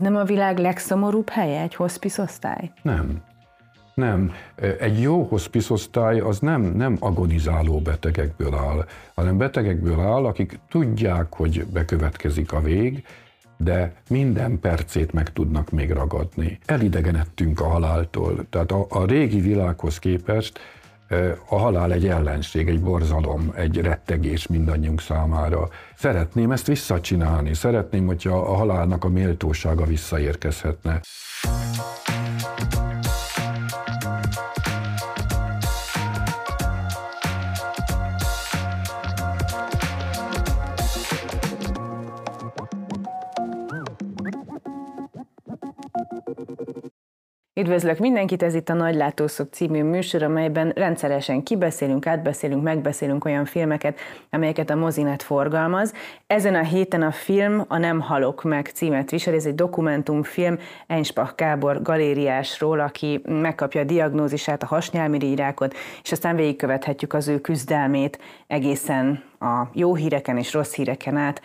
Nem a világ legszomorúbb helye egy hospice-osztály? Nem. Nem. Egy jó hospice-osztály az nem, nem agonizáló betegekből áll, hanem betegekből áll, akik tudják, hogy bekövetkezik a vég, de minden percét meg tudnak még ragadni. Elidegenedtünk a haláltól. Tehát a, a régi világhoz képest a halál egy ellenség, egy borzalom, egy rettegés mindannyiunk számára. Szeretném ezt visszacsinálni, szeretném, hogyha a halálnak a méltósága visszaérkezhetne. Üdvözlök mindenkit, ez itt a Nagy Látószok című műsor, amelyben rendszeresen kibeszélünk, átbeszélünk, megbeszélünk olyan filmeket, amelyeket a mozinet forgalmaz. Ezen a héten a film a Nem halok meg címet visel, ez egy dokumentumfilm Einspach Gábor galériásról, aki megkapja a diagnózisát, a hasnyálmirigyrákot, és aztán végigkövethetjük az ő küzdelmét egészen a jó híreken és rossz híreken át,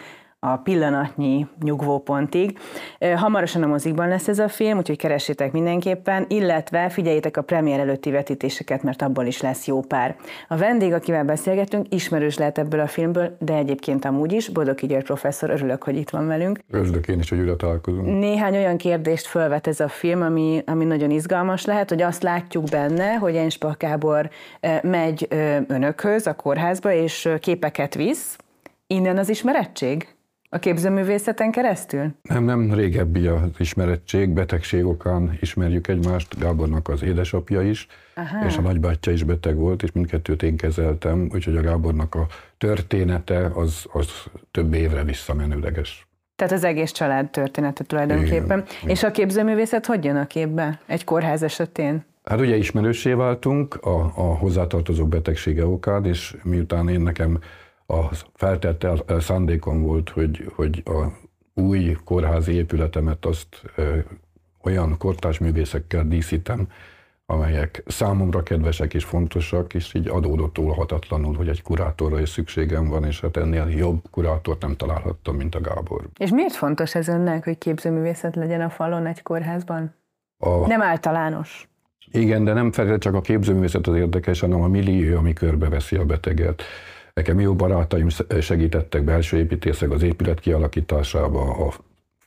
a pillanatnyi nyugvópontig. Hamarosan a mozikban lesz ez a film, úgyhogy keressétek mindenképpen, illetve figyeljétek a premier előtti vetítéseket, mert abból is lesz jó pár. A vendég, akivel beszélgetünk, ismerős lehet ebből a filmből, de egyébként amúgy is. Bodoki György professzor, örülök, hogy itt van velünk. Örülök én is, hogy újra találkozunk. Néhány olyan kérdést felvet ez a film, ami, ami nagyon izgalmas lehet, hogy azt látjuk benne, hogy Enspach Gábor megy önökhöz, a kórházba, és képeket visz. Innen az ismerettség? A képzőművészeten keresztül? Nem, nem, régebbi az ismerettség, betegség okán ismerjük egymást, Gábornak az édesapja is, Aha. és a nagybátyja is beteg volt, és mindkettőt én kezeltem, úgyhogy a Gábornak a története az, az több évre visszamenőleges. Tehát az egész család története tulajdonképpen. Igen, és a képzőművészet hogy jön a képbe egy kórház esetén? Hát ugye ismerősé váltunk a, a hozzátartozók betegsége okán, és miután én nekem a feltett szándékom volt, hogy, hogy a új kórházi épületemet azt olyan kortás művészekkel díszítem, amelyek számomra kedvesek és fontosak, és így adódott hatatlanul, hogy egy kurátorra is szükségem van, és hát ennél jobb kurátort nem találhattam, mint a Gábor. És miért fontos ez önnek, hogy képzőművészet legyen a falon egy kórházban? A... Nem általános. Igen, de nem feltétlenül csak a képzőművészet az érdekes, hanem a millió, ami körbeveszi a beteget. Nekem jó barátaim segítettek belső építészek az épület kialakításába, a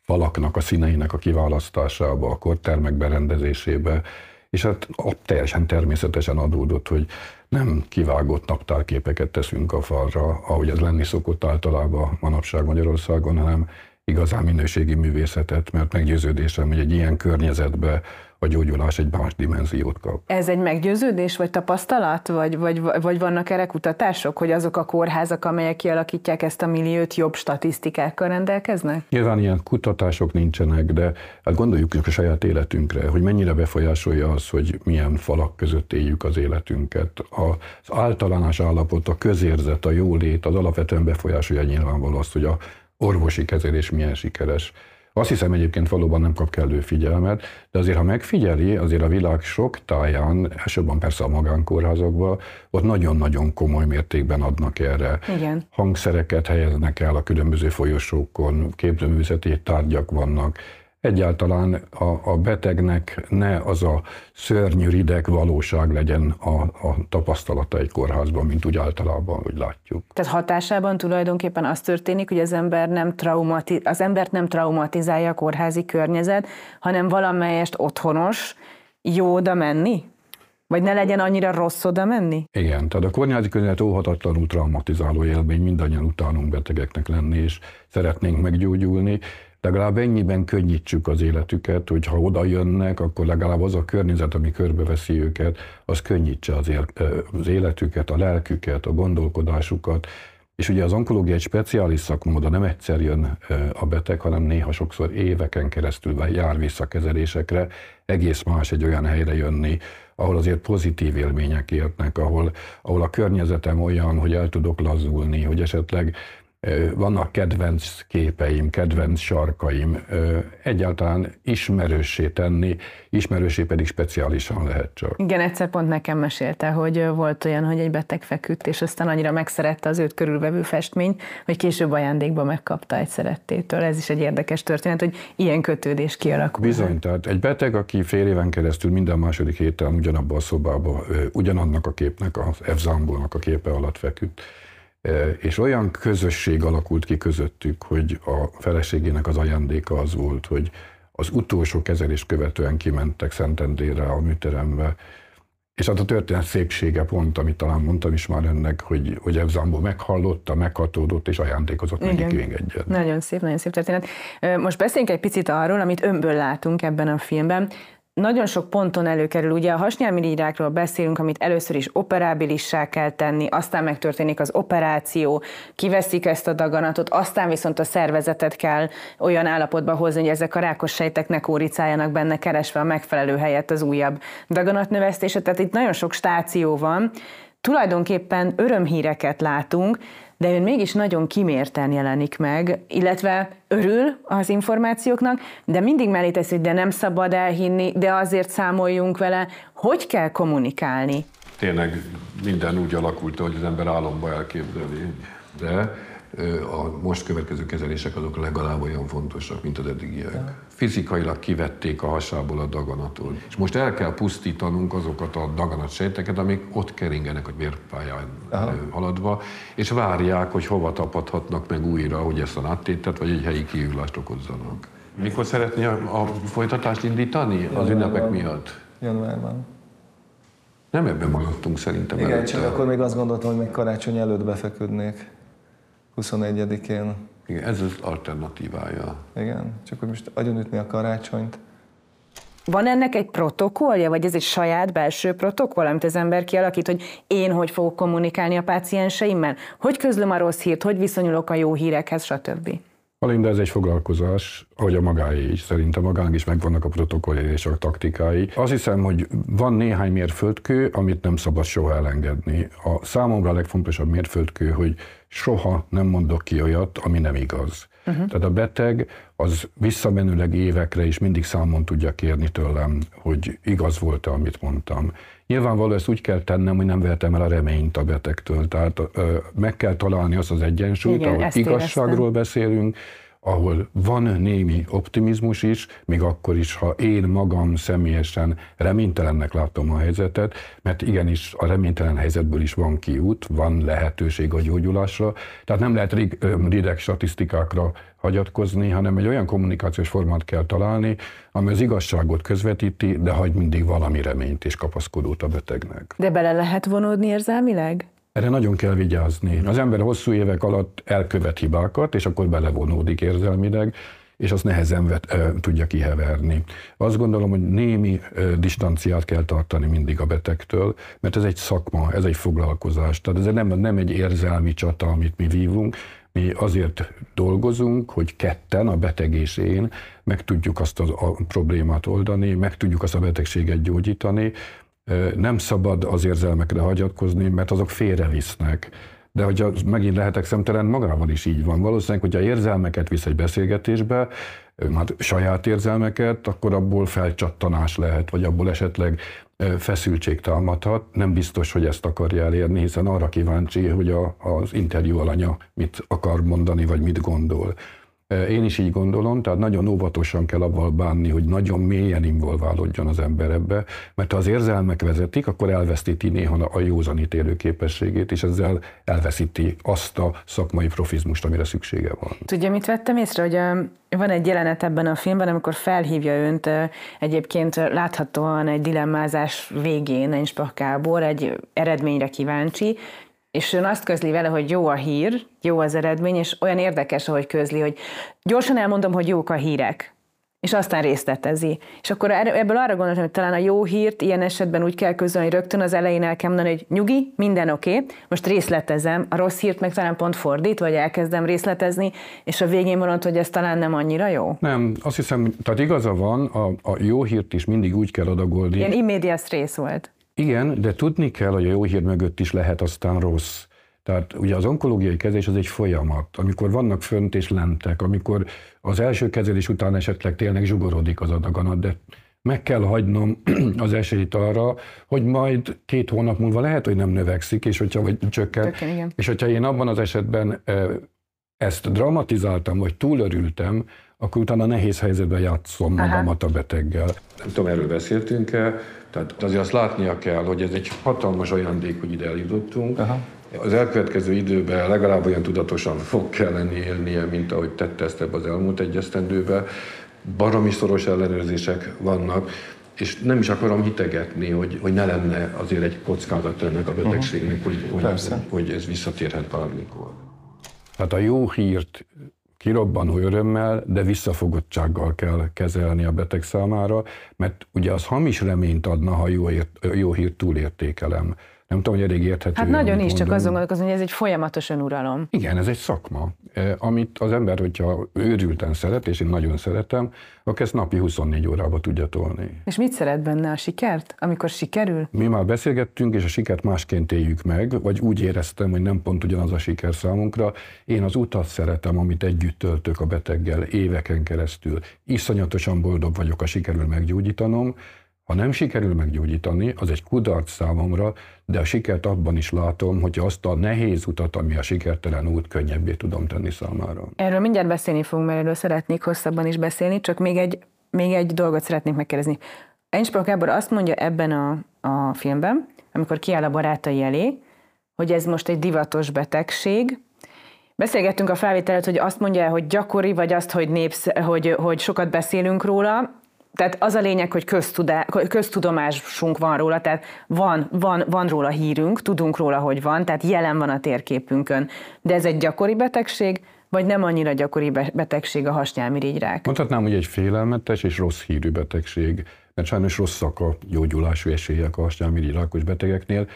falaknak, a színeinek a kiválasztásába, a kortermek berendezésébe, és hát teljesen természetesen adódott, hogy nem kivágott naptárképeket teszünk a falra, ahogy ez lenni szokott általában manapság Magyarországon, hanem igazán minőségi művészetet, mert meggyőződésem, hogy egy ilyen környezetbe a gyógyulás egy más dimenziót kap. Ez egy meggyőződés, vagy tapasztalat, vagy, vagy, vagy vannak erre kutatások, hogy azok a kórházak, amelyek kialakítják ezt a milliót, jobb statisztikákkal rendelkeznek? Nyilván ilyen kutatások nincsenek, de hát gondoljuk a saját életünkre, hogy mennyire befolyásolja az, hogy milyen falak között éljük az életünket. Az általános állapot, a közérzet, a jólét, az alapvetően befolyásolja nyilvánvaló azt, hogy a orvosi kezelés milyen sikeres. Azt hiszem egyébként valóban nem kap kellő figyelmet, de azért ha megfigyeli, azért a világ sok táján, elsőbben persze a magánkórházakban, ott nagyon-nagyon komoly mértékben adnak erre. Igen. Hangszereket helyeznek el a különböző folyosókon, képzőművészeti tárgyak vannak, egyáltalán a, a betegnek ne az a szörnyű rideg valóság legyen a, a tapasztalata egy kórházban, mint úgy általában, úgy látjuk. Tehát hatásában tulajdonképpen az történik, hogy az, ember nem traumati- az embert nem traumatizálja a kórházi környezet, hanem valamelyest otthonos, jó oda menni? Vagy ne legyen annyira rossz oda menni? Igen, tehát a kórházi környezet óhatatlanul traumatizáló élmény, mindannyian utálunk betegeknek lenni, és szeretnénk meggyógyulni, legalább ennyiben könnyítsük az életüket, hogy ha oda jönnek, akkor legalább az a környezet, ami körbeveszi őket, az könnyítse az, az életüket, a lelküket, a gondolkodásukat. És ugye az onkológia egy speciális szakma, oda nem egyszer jön a beteg, hanem néha sokszor éveken keresztül jár vissza kezelésekre, egész más egy olyan helyre jönni, ahol azért pozitív élmények érnek, ahol, ahol a környezetem olyan, hogy el tudok lazulni, hogy esetleg vannak kedvenc képeim, kedvenc sarkaim, egyáltalán ismerőssé tenni, ismerőssé pedig speciálisan lehet csak. Igen, egyszer pont nekem mesélte, hogy volt olyan, hogy egy beteg feküdt, és aztán annyira megszerette az őt körülvevő festmény, hogy később ajándékba megkapta egy szerettétől. Ez is egy érdekes történet, hogy ilyen kötődés kialakul. Bizony, tehát egy beteg, aki fél éven keresztül minden második héten ugyanabban a szobában, ugyanannak a képnek, az F. a képe alatt feküdt, és olyan közösség alakult ki közöttük, hogy a feleségének az ajándéka az volt, hogy az utolsó kezelés követően kimentek Szentendére a műterembe, és hát a történet szépsége pont, amit talán mondtam is már önnek, hogy, hogy Evzambó meghallotta, meghatódott és ajándékozott Igen. nekik még egyet. Nagyon szép, nagyon szép történet. Most beszéljünk egy picit arról, amit önből látunk ebben a filmben nagyon sok ponton előkerül. Ugye a hasnyálmirigyrákról beszélünk, amit először is operábilissá kell tenni, aztán megtörténik az operáció, kiveszik ezt a daganatot, aztán viszont a szervezetet kell olyan állapotba hozni, hogy ezek a rákos sejtek ne kóricáljanak benne, keresve a megfelelő helyet az újabb daganatnövesztése. Tehát itt nagyon sok stáció van. Tulajdonképpen örömhíreket látunk, de ön mégis nagyon kimérten jelenik meg, illetve örül az információknak, de mindig mellé teszi, hogy de nem szabad elhinni, de azért számoljunk vele. Hogy kell kommunikálni? Tényleg minden úgy alakult, hogy az ember álomba elképzeli, de a most következő kezelések azok legalább olyan fontosak, mint az eddigiek. Fizikailag kivették a hasából a daganatot. És most el kell pusztítanunk azokat a daganat sejteket, amik ott keringenek a vérpályán Aha. haladva, és várják, hogy hova tapadhatnak meg újra, hogy ezt a áttétet vagy egy helyi kiülást okozzanak. Mikor szeretné a, a folytatást indítani az ünnepek miatt? Januárban. Nem ebben maradtunk szerintem Igen, előtte. csak akkor még azt gondoltam, hogy még karácsony előtt befeküdnék. 21-én. Igen, ez az alternatívája. Igen, csak hogy most agyonütni a karácsonyt. Van ennek egy protokollja, vagy ez egy saját belső protokoll, amit az ember kialakít, hogy én hogy fogok kommunikálni a pácienseimmel? Hogy közlöm a rossz hírt, hogy viszonyulok a jó hírekhez, stb. Alinda ez egy foglalkozás, ahogy a magáé is. Szerintem magának is megvannak a protokollja és a taktikái. Azt hiszem, hogy van néhány mérföldkő, amit nem szabad soha elengedni. A számomra a legfontosabb mérföldkő, hogy soha nem mondok ki olyat, ami nem igaz. Uh-huh. Tehát a beteg az visszamenőleg évekre is mindig számon tudja kérni tőlem, hogy igaz volt-e, amit mondtam. Nyilvánvaló ezt úgy kell tennem, hogy nem vehetem el a reményt a betegtől. Tehát meg kell találni azt az egyensúlyt, Igen, ahol igazságról éreztem. beszélünk, ahol van némi optimizmus is, még akkor is, ha én magam személyesen reménytelennek látom a helyzetet, mert igenis a reménytelen helyzetből is van kiút, van lehetőség a gyógyulásra, tehát nem lehet rideg statisztikákra hagyatkozni, hanem egy olyan kommunikációs formát kell találni, ami az igazságot közvetíti, de hagy mindig valami reményt és kapaszkodót a betegnek. De bele lehet vonódni érzelmileg? Erre nagyon kell vigyázni. Az ember hosszú évek alatt elkövet hibákat, és akkor belevonódik érzelmileg, és azt nehezen vet, e, tudja kiheverni. Azt gondolom, hogy némi e, distanciát kell tartani mindig a betegtől, mert ez egy szakma, ez egy foglalkozás. Tehát ez nem, nem egy érzelmi csata, amit mi vívunk, mi azért dolgozunk, hogy ketten, a beteg és én, meg tudjuk azt a, a problémát oldani, meg tudjuk azt a betegséget gyógyítani, nem szabad az érzelmekre hagyatkozni, mert azok félrevisznek. De hogyha megint lehetek szemtelen, magával is így van. Valószínűleg, hogyha érzelmeket visz egy beszélgetésbe, hát saját érzelmeket, akkor abból felcsattanás lehet, vagy abból esetleg feszültség támadhat. Nem biztos, hogy ezt akarja elérni, hiszen arra kíváncsi, hogy a, az interjú alanya mit akar mondani, vagy mit gondol. Én is így gondolom, tehát nagyon óvatosan kell abban bánni, hogy nagyon mélyen involválódjon az ember ebbe, mert ha az érzelmek vezetik, akkor elvesztíti néha a józanítélő képességét, és ezzel elveszíti azt a szakmai profizmust, amire szüksége van. Tudja, mit vettem észre, hogy van egy jelenet ebben a filmben, amikor felhívja önt egyébként láthatóan egy dilemmázás végén, egy Gábor, egy eredményre kíváncsi, és ön azt közli vele, hogy jó a hír, jó az eredmény, és olyan érdekes, ahogy közli, hogy gyorsan elmondom, hogy jók a hírek, és aztán részletezi. És akkor ebből arra gondoltam, hogy talán a jó hírt ilyen esetben úgy kell közölni, hogy rögtön az elején el kell mondani, hogy nyugi, minden oké, okay, most részletezem, a rossz hírt meg talán pont fordít, vagy elkezdem részletezni, és a végén mondod, hogy ez talán nem annyira jó? Nem, azt hiszem, tehát igaza van, a, a jó hírt is mindig úgy kell adagolni. Ilyen immédiás rész volt. Igen, de tudni kell, hogy a jó hír mögött is lehet aztán rossz. Tehát ugye az onkológiai kezelés az egy folyamat, amikor vannak fönt és lentek, amikor az első kezelés után esetleg tényleg zsugorodik az adaganat, de meg kell hagynom az esélyt arra, hogy majd két hónap múlva lehet, hogy nem növekszik, és hogyha vagy csökken, Csökken, igen. és hogyha én abban az esetben ezt dramatizáltam, vagy túlörültem, akkor utána nehéz helyzetben játszom magamat a beteggel. Nem tudom, erről beszéltünk-e, tehát azért azt látnia kell, hogy ez egy hatalmas ajándék, hogy ide eljutottunk. Aha. Az elkövetkező időben legalább olyan tudatosan fog kelleni élnie, mint ahogy tette ezt ebbe az elmúlt egy esztendőben. Baromi szoros ellenőrzések vannak, és nem is akarom hitegetni, hogy, hogy ne lenne azért egy kockázat ennek a betegségnek, hogy, hogy, hogy ez visszatérhet bármikor. Hát a jó hírt kirobbanó örömmel, de visszafogottsággal kell kezelni a beteg számára, mert ugye az hamis reményt adna, ha jó, ért, jó hírt túlértékelem. Nem tudom, hogy elég érthető. Hát nagyon is, csak azon gondolkozom, hogy ez egy folyamatos önuralom. Igen, ez egy szakma, amit az ember, hogyha őrülten szeret, és én nagyon szeretem, akkor ezt napi 24 órába tudja tolni. És mit szeret benne a sikert, amikor sikerül? Mi már beszélgettünk, és a sikert másként éljük meg, vagy úgy éreztem, hogy nem pont ugyanaz a siker számunkra. Én az utat szeretem, amit együtt töltök a beteggel éveken keresztül. Iszonyatosan boldog vagyok, a sikerül meggyógyítanom, ha nem sikerül meggyógyítani, az egy kudarc számomra, de a sikert abban is látom, hogy azt a nehéz utat, ami a sikertelen út, könnyebbé tudom tenni számára. Erről mindjárt beszélni fogunk, mert erről szeretnék hosszabban is beszélni, csak még egy, még egy dolgot szeretnék megkérdezni. Einspach Gábor azt mondja ebben a, a filmben, amikor kiáll a barátai elé, hogy ez most egy divatos betegség, Beszélgettünk a felvételet, hogy azt mondja, hogy gyakori, vagy azt, hogy, népsz, hogy, hogy sokat beszélünk róla tehát az a lényeg, hogy köztudá, köztudomásunk van róla, tehát van, van, van róla hírünk, tudunk róla, hogy van, tehát jelen van a térképünkön. De ez egy gyakori betegség, vagy nem annyira gyakori betegség a hasnyálmirigyrák? Mondhatnám, hogy egy félelmetes és rossz hírű betegség, mert sajnos rosszak a gyógyulási esélyek a hasnyálmirigyrákos betegeknél.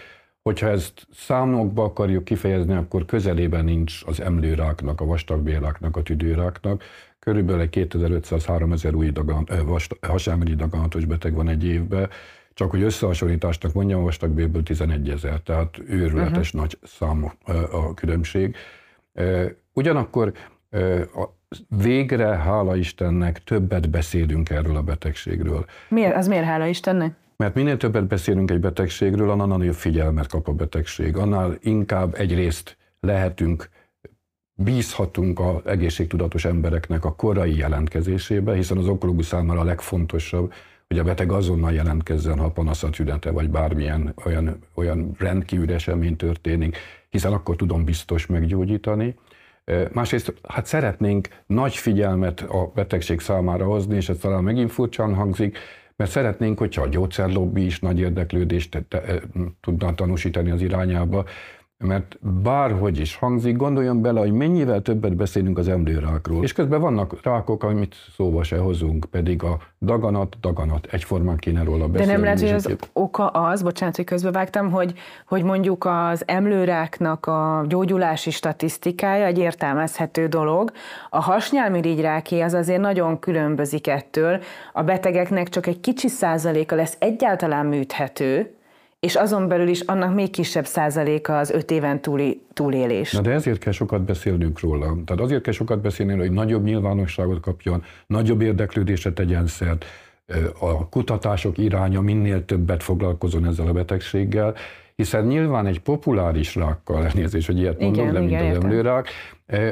Hogyha ezt számokba akarjuk kifejezni, akkor közelében nincs az emlőráknak, a vastagbéláknak, a tüdőráknak. Körülbelül egy 2500-3000 új dagan, hasámirigy daganatos beteg van egy évben, csak hogy összehasonlításnak mondjam, a vastagbélből 11 ezer, tehát őrületes uh-huh. nagy számú a különbség. Ugyanakkor végre, hála Istennek, többet beszélünk erről a betegségről. Miért? Az miért hála Istennek? Mert minél többet beszélünk egy betegségről, annál nagyobb figyelmet kap a betegség. Annál inkább egyrészt lehetünk bízhatunk az egészségtudatos embereknek a korai jelentkezésébe, hiszen az onkológus számára a legfontosabb, hogy a beteg azonnal jelentkezzen, ha panasza tünete, vagy bármilyen olyan, olyan rendkívül esemény történik, hiszen akkor tudom biztos meggyógyítani. Másrészt, hát szeretnénk nagy figyelmet a betegség számára hozni, és ez talán megint furcsán hangzik, mert szeretnénk, hogyha a gyógyszerlobbi is nagy érdeklődést tudna tanúsítani az irányába, mert bárhogy is hangzik, gondoljon bele, hogy mennyivel többet beszélünk az emlőrákról. És közben vannak rákok, amit szóba se hozunk, pedig a daganat, daganat, egyformán kéne róla beszélni. De nem lehet, hogy az oka az, bocsánat, hogy közbevágtam, hogy, hogy mondjuk az emlőráknak a gyógyulási statisztikája egy értelmezhető dolog. A hasnyálmirigyrráké az azért nagyon különbözik ettől. A betegeknek csak egy kicsi százaléka lesz egyáltalán műthető, és azon belül is annak még kisebb százaléka az öt éven túli túlélés. Na de ezért kell sokat beszélnünk róla. Tehát azért kell sokat beszélni, hogy nagyobb nyilvánosságot kapjon, nagyobb érdeklődésre tegyen szert, a kutatások iránya minél többet foglalkozon ezzel a betegséggel, hiszen nyilván egy populáris rákkal, elnézést, hogy ilyet mondok, igen, de mint igen, az emlőrák,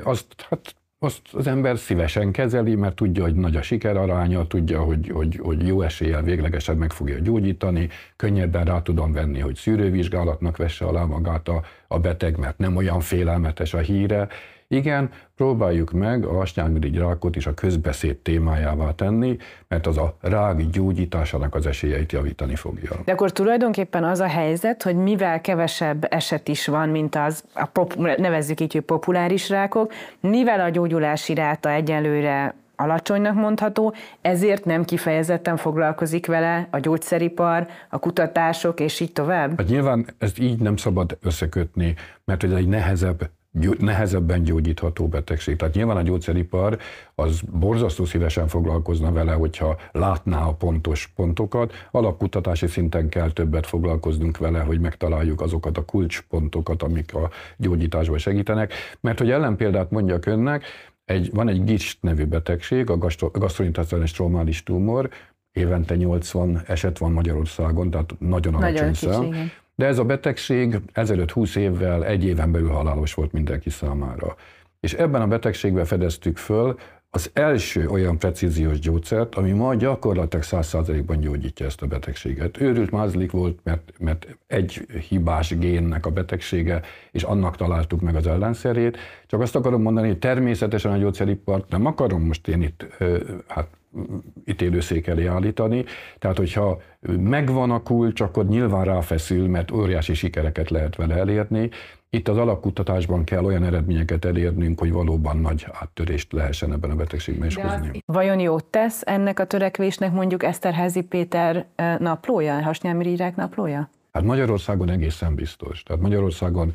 azt hát azt az ember szívesen kezeli, mert tudja, hogy nagy a sikeraránya, tudja, hogy, hogy, hogy jó eséllyel véglegesen meg fogja gyógyítani, könnyebben rá tudom venni, hogy szűrővizsgálatnak vesse alá magát a, a beteg, mert nem olyan félelmetes a híre, igen, próbáljuk meg a rákot is a közbeszéd témájává tenni, mert az a rák gyógyításának az esélyeit javítani fogja. De akkor tulajdonképpen az a helyzet, hogy mivel kevesebb eset is van, mint az, a pop, nevezzük így, hogy populáris rákok, mivel a gyógyulási ráta egyelőre alacsonynak mondható, ezért nem kifejezetten foglalkozik vele a gyógyszeripar, a kutatások, és így tovább? Hát nyilván ezt így nem szabad összekötni, mert ez egy nehezebb nehezebben gyógyítható betegség. Tehát nyilván a gyógyszeripar az borzasztó szívesen foglalkozna vele, hogyha látná a pontos pontokat. Alapkutatási szinten kell többet foglalkoznunk vele, hogy megtaláljuk azokat a kulcspontokat, amik a gyógyításban segítenek. Mert hogy ellenpéldát mondjak önnek, egy, van egy GIST nevű betegség, a gastrointestális traumális tumor, évente 80 eset van Magyarországon, tehát nagyon alacsony szám. De ez a betegség ezelőtt 20 évvel, egy éven belül halálos volt mindenki számára. És ebben a betegségben fedeztük föl az első olyan precíziós gyógyszert, ami ma gyakorlatilag 100%-ban gyógyítja ezt a betegséget. Őrült mázlik volt, mert, mert egy hibás génnek a betegsége, és annak találtuk meg az ellenszerét. Csak azt akarom mondani, hogy természetesen a gyógyszeripart nem akarom most én itt hát ítélőszék elé állítani. Tehát, hogyha megvan a kulcs, akkor nyilván ráfeszül, mert óriási sikereket lehet vele elérni. Itt az alapkutatásban kell olyan eredményeket elérnünk, hogy valóban nagy áttörést lehessen ebben a betegségben is hozni. Vajon jót tesz ennek a törekvésnek mondjuk Eszterházi Péter naplója, hasnyálmirírák naplója? Hát Magyarországon egészen biztos. Tehát Magyarországon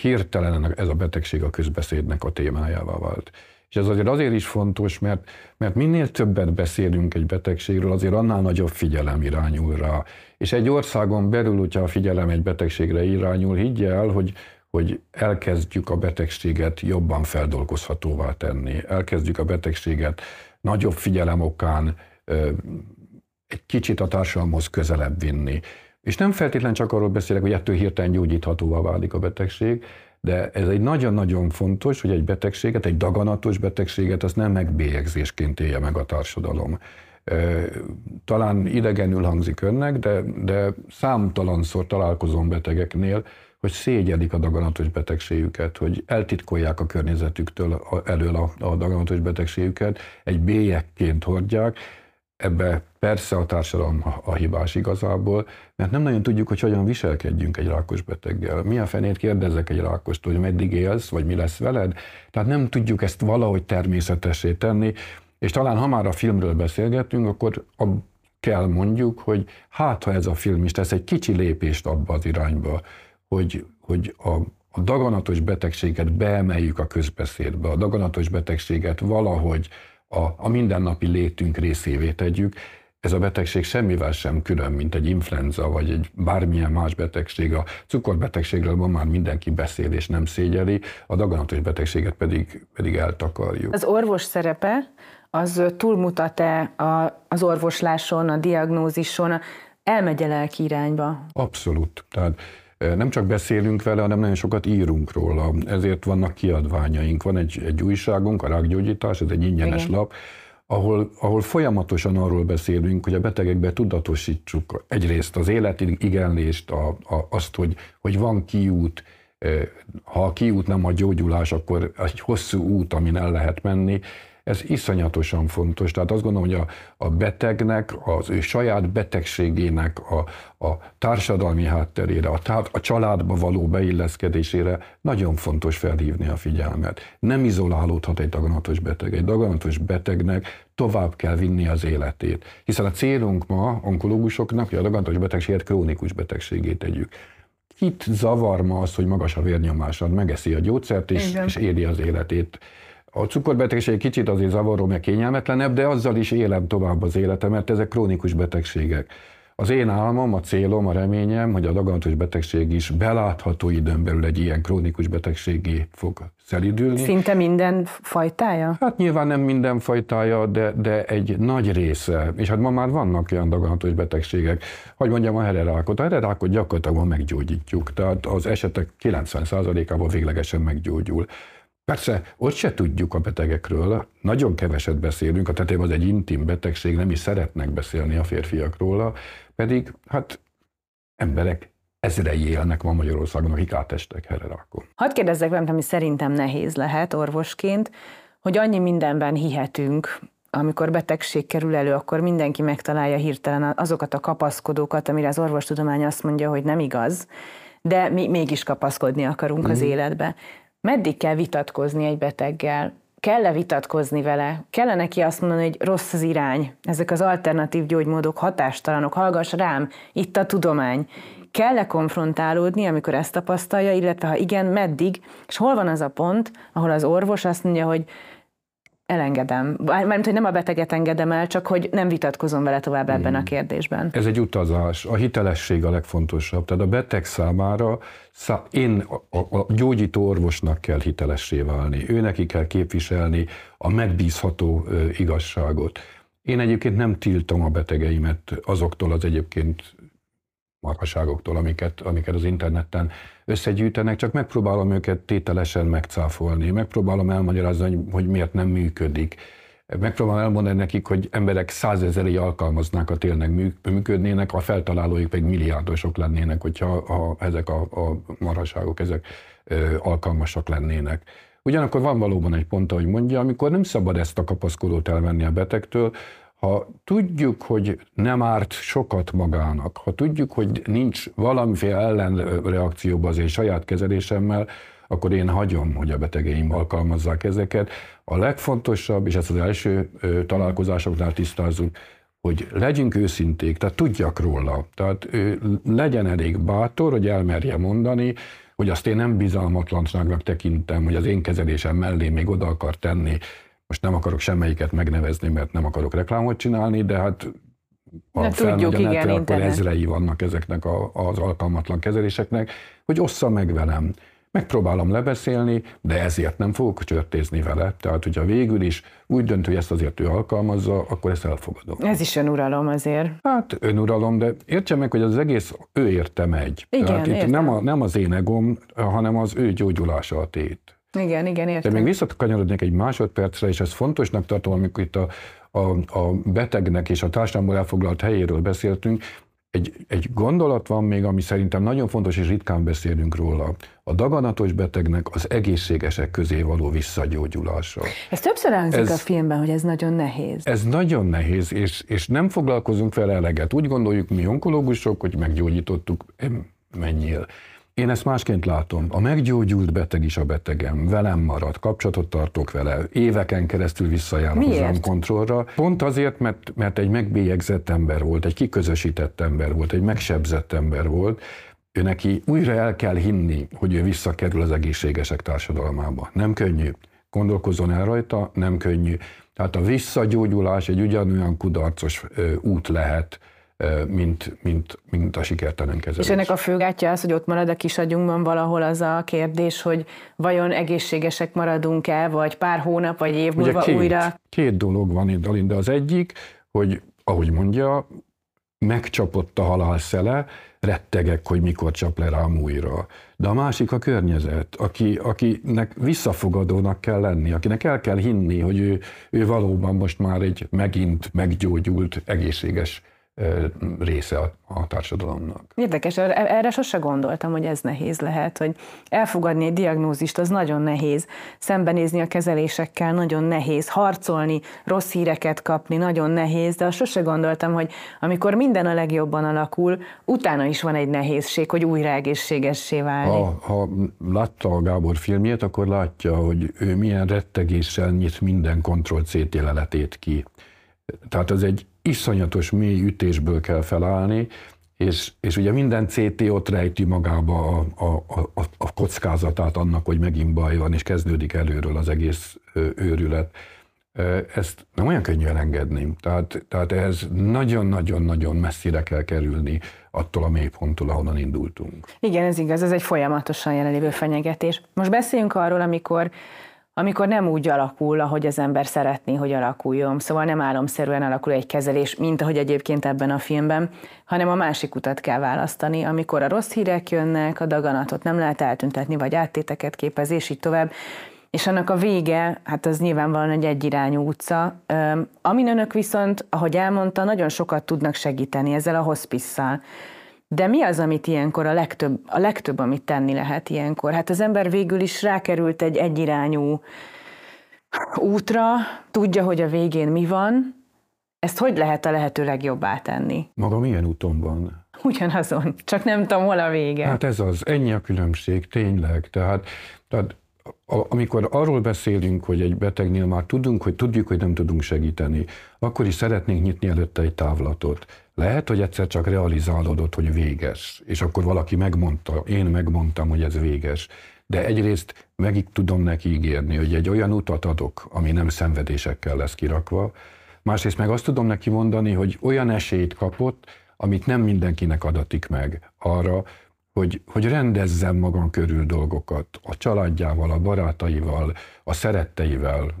hirtelen ez a betegség a közbeszédnek a témájává vált. És ez azért azért is fontos, mert, mert minél többet beszélünk egy betegségről, azért annál nagyobb figyelem irányul rá. És egy országon belül, hogyha a figyelem egy betegségre irányul, higgye el, hogy, hogy elkezdjük a betegséget jobban feldolgozhatóvá tenni. Elkezdjük a betegséget nagyobb figyelem okán egy kicsit a társadalomhoz közelebb vinni. És nem feltétlenül csak arról beszélek, hogy ettől hirtelen gyógyíthatóvá válik a betegség, de ez egy nagyon-nagyon fontos, hogy egy betegséget, egy daganatos betegséget, az nem megbélyegzésként élje meg a társadalom. Talán idegenül hangzik önnek, de, de számtalanszor találkozom betegeknél, hogy szégyelik a daganatos betegségüket, hogy eltitkolják a környezetüktől elől a, a daganatos betegségüket, egy bélyekként hordják, Ebbe persze a társadalom a hibás igazából, mert nem nagyon tudjuk, hogy hogyan viselkedjünk egy rákos beteggel. Mi a fenét kérdezzek egy rákostól, hogy meddig élsz, vagy mi lesz veled? Tehát nem tudjuk ezt valahogy természetesé tenni, és talán ha már a filmről beszélgetünk, akkor a, kell mondjuk, hogy hát ha ez a film is tesz egy kicsi lépést abba az irányba, hogy, hogy a, a daganatos betegséget beemeljük a közbeszédbe, a daganatos betegséget valahogy a, a mindennapi létünk részévé tegyük. Ez a betegség semmivel sem külön, mint egy influenza, vagy egy bármilyen más betegség. A cukorbetegségről ma már mindenki beszél és nem szégyeli, a daganatos betegséget pedig, pedig eltakarjuk. Az orvos szerepe az túlmutat-e az orvosláson, a diagnózison, elmegy-e lelki irányba? Abszolút. Tehát nem csak beszélünk vele, hanem nagyon sokat írunk róla. Ezért vannak kiadványaink. Van egy, egy újságunk, a Rákgyógyítás, ez egy ingyenes Igen. lap, ahol, ahol folyamatosan arról beszélünk, hogy a betegekbe tudatosítsuk egyrészt az életigenlést, a, a, azt, hogy, hogy van kiút, ha a kiút nem a gyógyulás, akkor egy hosszú út, amin el lehet menni, ez iszonyatosan fontos. Tehát azt gondolom, hogy a, a betegnek, az ő saját betegségének a, a társadalmi hátterére, a, tá- a családba való beilleszkedésére nagyon fontos felhívni a figyelmet. Nem izolálódhat egy daganatos beteg. Egy daganatos betegnek tovább kell vinni az életét. Hiszen a célunk ma onkológusoknak, hogy a daganatos betegséget krónikus betegségét tegyük. Kit zavar ma az, hogy magas a vérnyomásad, megeszi a gyógyszert és, és éli az életét. A cukorbetegség kicsit azért zavaró, meg kényelmetlenebb, de azzal is élem tovább az életemet, ezek krónikus betegségek. Az én álmom, a célom, a reményem, hogy a daganatos betegség is belátható időn belül egy ilyen krónikus betegségé fog szelidülni. Szinte minden fajtája? Hát nyilván nem minden fajtája, de, de egy nagy része. És hát ma már vannak olyan daganatos betegségek. Hogy mondjam, a hererákot. A hererákot gyakorlatilag meggyógyítjuk. Tehát az esetek 90%-ában véglegesen meggyógyul. Persze, ott se tudjuk a betegekről, nagyon keveset beszélünk, a tetejében az egy intim betegség, nem is szeretnek beszélni a férfiak róla, pedig hát emberek ezrei élnek ma Magyarországon, akik átestek hererákon. Hadd kérdezzek valamit, ami szerintem nehéz lehet orvosként, hogy annyi mindenben hihetünk, amikor betegség kerül elő, akkor mindenki megtalálja hirtelen azokat a kapaszkodókat, amire az orvostudomány azt mondja, hogy nem igaz, de mi mégis kapaszkodni akarunk mm. az életbe. Meddig kell vitatkozni egy beteggel? kell-e vitatkozni vele? Kell-e neki azt mondani, hogy rossz az irány, ezek az alternatív gyógymódok hatástalanok, hallgass rám, itt a tudomány. Kell-e konfrontálódni, amikor ezt tapasztalja, illetve ha igen, meddig, és hol van az a pont, ahol az orvos azt mondja, hogy elengedem. Mármint, hogy nem a beteget engedem el, csak hogy nem vitatkozom vele tovább ebben a hmm. kérdésben. Ez egy utazás. A hitelesség a legfontosabb. Tehát a beteg számára szá, én a, a gyógyító orvosnak kell hitelessé válni. Ő neki kell képviselni a megbízható igazságot. Én egyébként nem tiltom a betegeimet azoktól az egyébként marhaságoktól, amiket, amiket az interneten összegyűjtenek, csak megpróbálom őket tételesen megcáfolni, megpróbálom elmagyarázni, hogy miért nem működik. Megpróbálom elmondani nekik, hogy emberek százezerei alkalmaznák, ha tényleg működnének, a feltalálóik pedig milliárdosok lennének, hogyha ha ezek a, a marhaságok, ezek ö, alkalmasak lennének. Ugyanakkor van valóban egy pont, ahogy mondja, amikor nem szabad ezt a kapaszkodót elvenni a betegtől, ha tudjuk, hogy nem árt sokat magának, ha tudjuk, hogy nincs valamiféle ellenreakcióba az én saját kezelésemmel, akkor én hagyom, hogy a betegeim alkalmazzák ezeket. A legfontosabb, és ezt az első találkozásoknál tisztázzuk, hogy legyünk őszinték, tehát tudjak róla. Tehát legyen elég bátor, hogy elmerje mondani, hogy azt én nem bizalmatlanságnak tekintem, hogy az én kezelésem mellé még oda akar tenni most nem akarok semmelyiket megnevezni, mert nem akarok reklámot csinálni, de hát ha tudjuk, a netre, akkor ezrei vannak ezeknek a, az alkalmatlan kezeléseknek, hogy ossza meg velem. Megpróbálom lebeszélni, de ezért nem fogok csörtézni vele. Tehát, hogyha végül is úgy dönt, hogy ezt azért ő alkalmazza, akkor ezt elfogadom. Ez is önuralom azért. Hát önuralom, de értse meg, hogy az egész ő érte megy. Igen, Tehát itt nem, a, nem az én egom, hanem az ő gyógyulása a tét. Igen, igen, értem. De még visszakanyarodnék egy másodpercre, és ez fontosnak tartom, amikor itt a, a, a betegnek és a társadalomból elfoglalt helyéről beszéltünk, egy, egy gondolat van még, ami szerintem nagyon fontos, és ritkán beszélünk róla. A daganatos betegnek az egészségesek közé való visszagyógyulása. Ez többször elhangzik ez, a filmben, hogy ez nagyon nehéz. Ez nagyon nehéz, és, és nem foglalkozunk vele eleget. Úgy gondoljuk mi onkológusok, hogy meggyógyítottuk, menjél. Én ezt másként látom. A meggyógyult beteg is a betegem. Velem marad, kapcsolatot tartok vele, éveken keresztül visszajár hozzám kontrollra. Pont azért, mert, mert egy megbélyegzett ember volt, egy kiközösített ember volt, egy megsebzett ember volt, ő neki újra el kell hinni, hogy ő visszakerül az egészségesek társadalmába. Nem könnyű. Gondolkozzon el rajta, nem könnyű. Tehát a visszagyógyulás egy ugyanolyan kudarcos út lehet, mint, mint, mint a sikertelen kezelés. És ennek a főgátja az, hogy ott marad a kisagyunkban valahol az a kérdés, hogy vajon egészségesek maradunk-e, vagy pár hónap, vagy év múlva Ugye két, újra? Két dolog van itt, Alinda. Az egyik, hogy ahogy mondja, megcsapott a halál szele, rettegek, hogy mikor csap le rám újra. De a másik a környezet, aki, akinek visszafogadónak kell lenni, akinek el kell hinni, hogy ő, ő valóban most már egy megint meggyógyult, egészséges része a, a társadalomnak. Érdekes, erre sose gondoltam, hogy ez nehéz lehet, hogy elfogadni egy diagnózist az nagyon nehéz, szembenézni a kezelésekkel nagyon nehéz, harcolni, rossz híreket kapni nagyon nehéz, de azt sose gondoltam, hogy amikor minden a legjobban alakul, utána is van egy nehézség, hogy újra egészségessé válni. Ha, ha látta a Gábor filmjét, akkor látja, hogy ő milyen rettegéssel nyit minden Ctrl-C leletét ki. Tehát az egy iszonyatos mély ütésből kell felállni, és, és ugye minden CT ott rejti magába a, a, a, a kockázatát annak, hogy megint baj van, és kezdődik előről az egész őrület. Ezt nem olyan könnyű elengedni. Tehát, tehát ehhez nagyon-nagyon-nagyon messzire kell kerülni attól a mélyponttól, ahonnan indultunk. Igen, ez igaz, ez egy folyamatosan jelenlévő fenyegetés. Most beszéljünk arról, amikor amikor nem úgy alakul, ahogy az ember szeretné, hogy alakuljon. Szóval nem álomszerűen alakul egy kezelés, mint ahogy egyébként ebben a filmben, hanem a másik utat kell választani, amikor a rossz hírek jönnek, a daganatot nem lehet eltüntetni, vagy áttéteket képez, és így tovább. És annak a vége, hát az nyilvánvalóan egy egyirányú utca. Amin önök viszont, ahogy elmondta, nagyon sokat tudnak segíteni ezzel a hospisszal. De mi az, amit ilyenkor a legtöbb, a legtöbb, amit tenni lehet ilyenkor? Hát az ember végül is rákerült egy egyirányú útra, tudja, hogy a végén mi van, ezt hogy lehet a lehető legjobbá tenni? Maga milyen úton van? Ugyanazon, csak nem tudom, hol a vége. Hát ez az, ennyi a különbség, tényleg. Tehát, tehát amikor arról beszélünk, hogy egy betegnél már tudunk, hogy tudjuk, hogy nem tudunk segíteni, akkor is szeretnénk nyitni előtte egy távlatot. Lehet, hogy egyszer csak realizálódott, hogy véges, és akkor valaki megmondta, én megmondtam, hogy ez véges. De egyrészt meg tudom neki ígérni, hogy egy olyan utat adok, ami nem szenvedésekkel lesz kirakva, másrészt meg azt tudom neki mondani, hogy olyan esélyt kapott, amit nem mindenkinek adatik meg arra, hogy, hogy rendezzem magam körül dolgokat a családjával, a barátaival, a szeretteivel,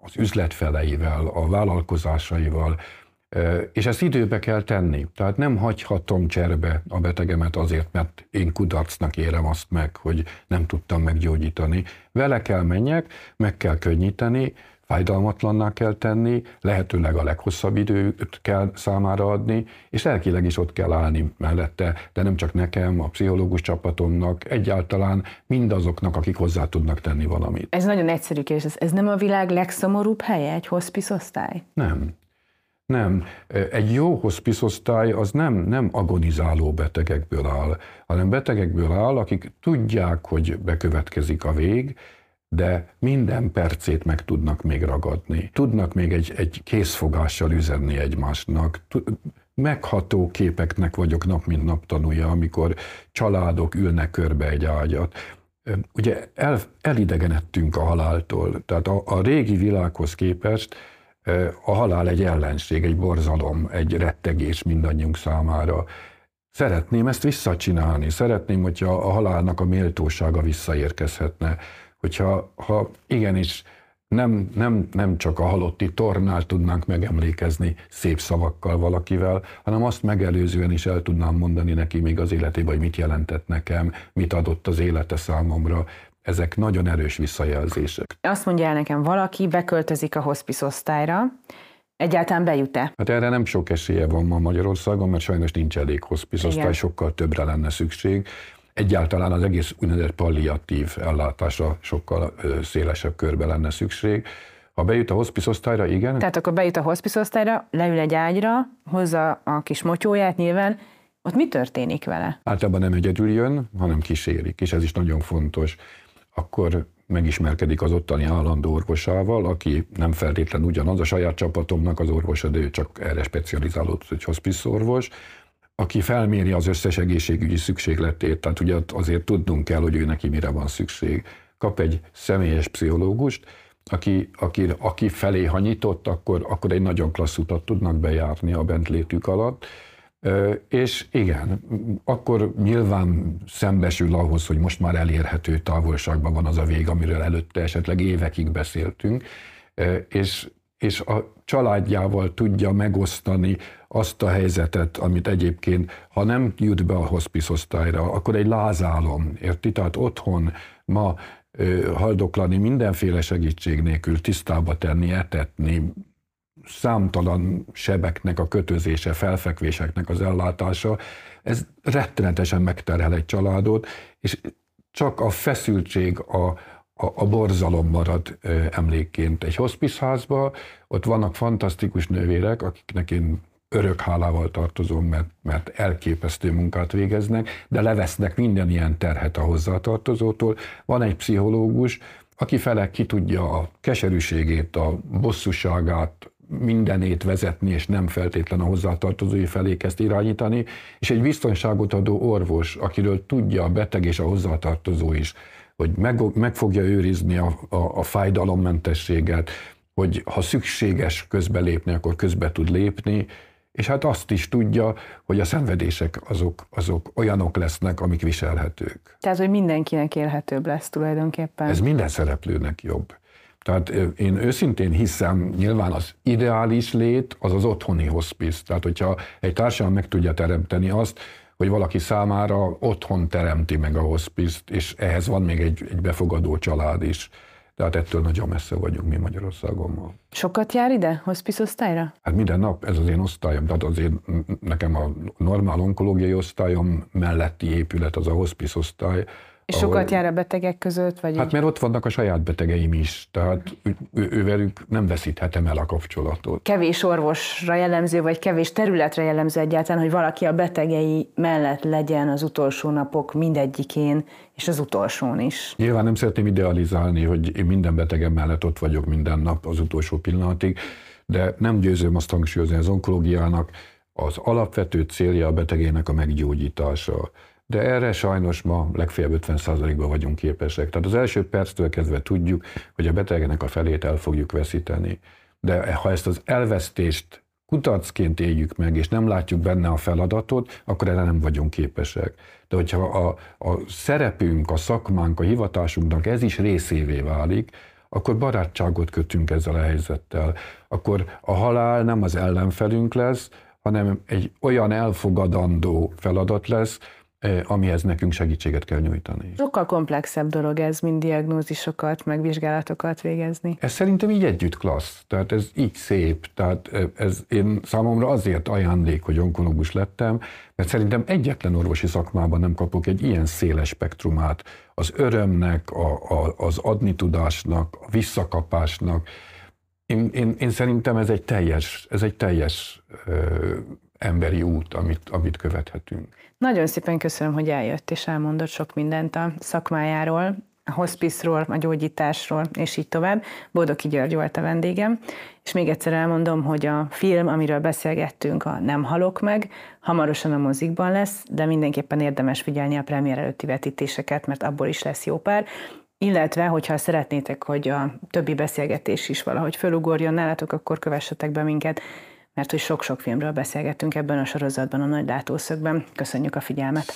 az üzletfeleivel, a vállalkozásaival, és ezt időbe kell tenni. Tehát nem hagyhatom cserbe a betegemet azért, mert én kudarcnak érem azt meg, hogy nem tudtam meggyógyítani. Vele kell menjek, meg kell könnyíteni, fájdalmatlanná kell tenni, lehetőleg a leghosszabb időt kell számára adni, és lelkileg is ott kell állni mellette, de nem csak nekem, a pszichológus csapatomnak, egyáltalán mindazoknak, akik hozzá tudnak tenni valamit. Ez nagyon egyszerű kérdés. Ez, nem a világ legszomorúbb helye, egy hospice osztály? Nem. Nem. Egy jó hospice-osztály az nem, nem agonizáló betegekből áll, hanem betegekből áll, akik tudják, hogy bekövetkezik a vég, de minden percét meg tudnak még ragadni. Tudnak még egy, egy készfogással üzenni egymásnak. Megható képeknek vagyok nap mint nap tanulja, amikor családok ülnek körbe egy ágyat. Ugye el, elidegenedtünk a haláltól, tehát a, a régi világhoz képest a halál egy ellenség, egy borzalom, egy rettegés mindannyiunk számára. Szeretném ezt visszacsinálni, szeretném, hogyha a halálnak a méltósága visszaérkezhetne hogyha ha igenis nem, nem, nem csak a halotti tornál tudnánk megemlékezni szép szavakkal valakivel, hanem azt megelőzően is el tudnám mondani neki még az életében, hogy mit jelentett nekem, mit adott az élete számomra. Ezek nagyon erős visszajelzések. Azt mondja el nekem valaki, beköltözik a hospice osztályra, Egyáltalán bejut-e? Hát erre nem sok esélye van ma Magyarországon, mert sajnos nincs elég hospice osztály, sokkal többre lenne szükség egyáltalán az egész úgynevezett palliatív ellátásra sokkal szélesebb körbe lenne szükség. Ha bejut a hospice osztályra, igen. Tehát akkor bejut a hospice osztályra, leül egy ágyra, hozza a kis motyóját nyilván, ott mi történik vele? Általában nem egyedül jön, hanem kísérik, és ez is nagyon fontos. Akkor megismerkedik az ottani állandó orvosával, aki nem feltétlenül ugyanaz a saját csapatomnak az orvosa, de ő csak erre specializálódott, hogy hospice orvos, aki felméri az összes egészségügyi szükségletét, tehát ugye azért tudnunk kell, hogy ő neki mire van szükség. Kap egy személyes pszichológust, aki, aki, aki felé, ha nyitott, akkor, akkor egy nagyon klassz utat tudnak bejárni a bentlétük alatt. És igen, akkor nyilván szembesül ahhoz, hogy most már elérhető távolságban van az a vég, amiről előtte esetleg évekig beszéltünk, és, és a családjával tudja megosztani azt a helyzetet, amit egyébként, ha nem jut be a hospice akkor egy lázálom, érti? Tehát otthon ma haldoklani mindenféle segítség nélkül, tisztába tenni, etetni, számtalan sebeknek a kötözése, felfekvéseknek az ellátása, ez rettenetesen megterhel egy családot, és csak a feszültség, a, a, a borzalom marad ö, emlékként egy házba, ott vannak fantasztikus nővérek, akiknek én örök hálával tartozom, mert, mert elképesztő munkát végeznek, de levesznek minden ilyen terhet a hozzátartozótól. Van egy pszichológus, aki fele ki tudja a keserűségét, a bosszúságát, mindenét vezetni, és nem feltétlen a hozzátartozói felé kezd irányítani, és egy biztonságot adó orvos, akiről tudja a beteg és a hozzátartozó is, hogy meg, meg fogja őrizni a, a, a fájdalommentességet, hogy ha szükséges közbelépni, akkor közbe tud lépni, és hát azt is tudja, hogy a szenvedések azok, azok olyanok lesznek, amik viselhetők. Tehát, hogy mindenkinek élhetőbb lesz tulajdonképpen. Ez minden szereplőnek jobb. Tehát én őszintén hiszem, nyilván az ideális lét az az otthoni hospice. Tehát, hogyha egy társadalom meg tudja teremteni azt, hogy valaki számára otthon teremti meg a hospice és ehhez van még egy, egy befogadó család is tehát ettől nagyon messze vagyunk mi Magyarországon Sokat jár ide, hospice osztályra? Hát minden nap, ez az én osztályom, tehát azért nekem a normál onkológiai osztályom melletti épület az a hospice osztály, És sokat jár a betegek között? Vagy hát mert ott vannak a saját betegeim is, tehát ő, ő, ővelük nem veszíthetem el a kapcsolatot. Kevés orvosra jellemző, vagy kevés területre jellemző egyáltalán, hogy valaki a betegei mellett legyen az utolsó napok mindegyikén, és az utolsón is. Nyilván nem szeretném idealizálni, hogy én minden betegem mellett ott vagyok minden nap az utolsó pillanatig, de nem győzöm azt hangsúlyozni az onkológiának, az alapvető célja a betegének a meggyógyítása. De erre sajnos ma legfeljebb 50%-ban vagyunk képesek. Tehát az első perctől kezdve tudjuk, hogy a betegnek a felét el fogjuk veszíteni. De ha ezt az elvesztést kutarcként éljük meg, és nem látjuk benne a feladatot, akkor erre nem vagyunk képesek. De hogyha a, a szerepünk, a szakmánk, a hivatásunknak ez is részévé válik, akkor barátságot kötünk ezzel a helyzettel. Akkor a halál nem az ellenfelünk lesz, hanem egy olyan elfogadandó feladat lesz, amihez nekünk segítséget kell nyújtani. Sokkal komplexebb dolog ez, mint diagnózisokat, meg vizsgálatokat végezni. Ez szerintem így együtt klassz, tehát ez így szép, tehát ez én számomra azért ajándék, hogy onkológus lettem, mert szerintem egyetlen orvosi szakmában nem kapok egy ilyen széles spektrumát az örömnek, a, a, az adni tudásnak, a visszakapásnak. Én, én, én szerintem ez egy teljes, ez egy teljes ö, emberi út, amit, amit követhetünk. Nagyon szépen köszönöm, hogy eljött és elmondott sok mindent a szakmájáról, a hospice-ról, a gyógyításról, és így tovább. Boldoki György volt a vendégem, és még egyszer elmondom, hogy a film, amiről beszélgettünk, a Nem halok meg, hamarosan a mozikban lesz, de mindenképpen érdemes figyelni a premier előtti vetítéseket, mert abból is lesz jó pár. Illetve, hogyha szeretnétek, hogy a többi beszélgetés is valahogy fölugorjon nálatok, akkor kövessetek be minket mert hogy sok-sok filmről beszélgettünk ebben a sorozatban a Nagy Látószögben. Köszönjük a figyelmet!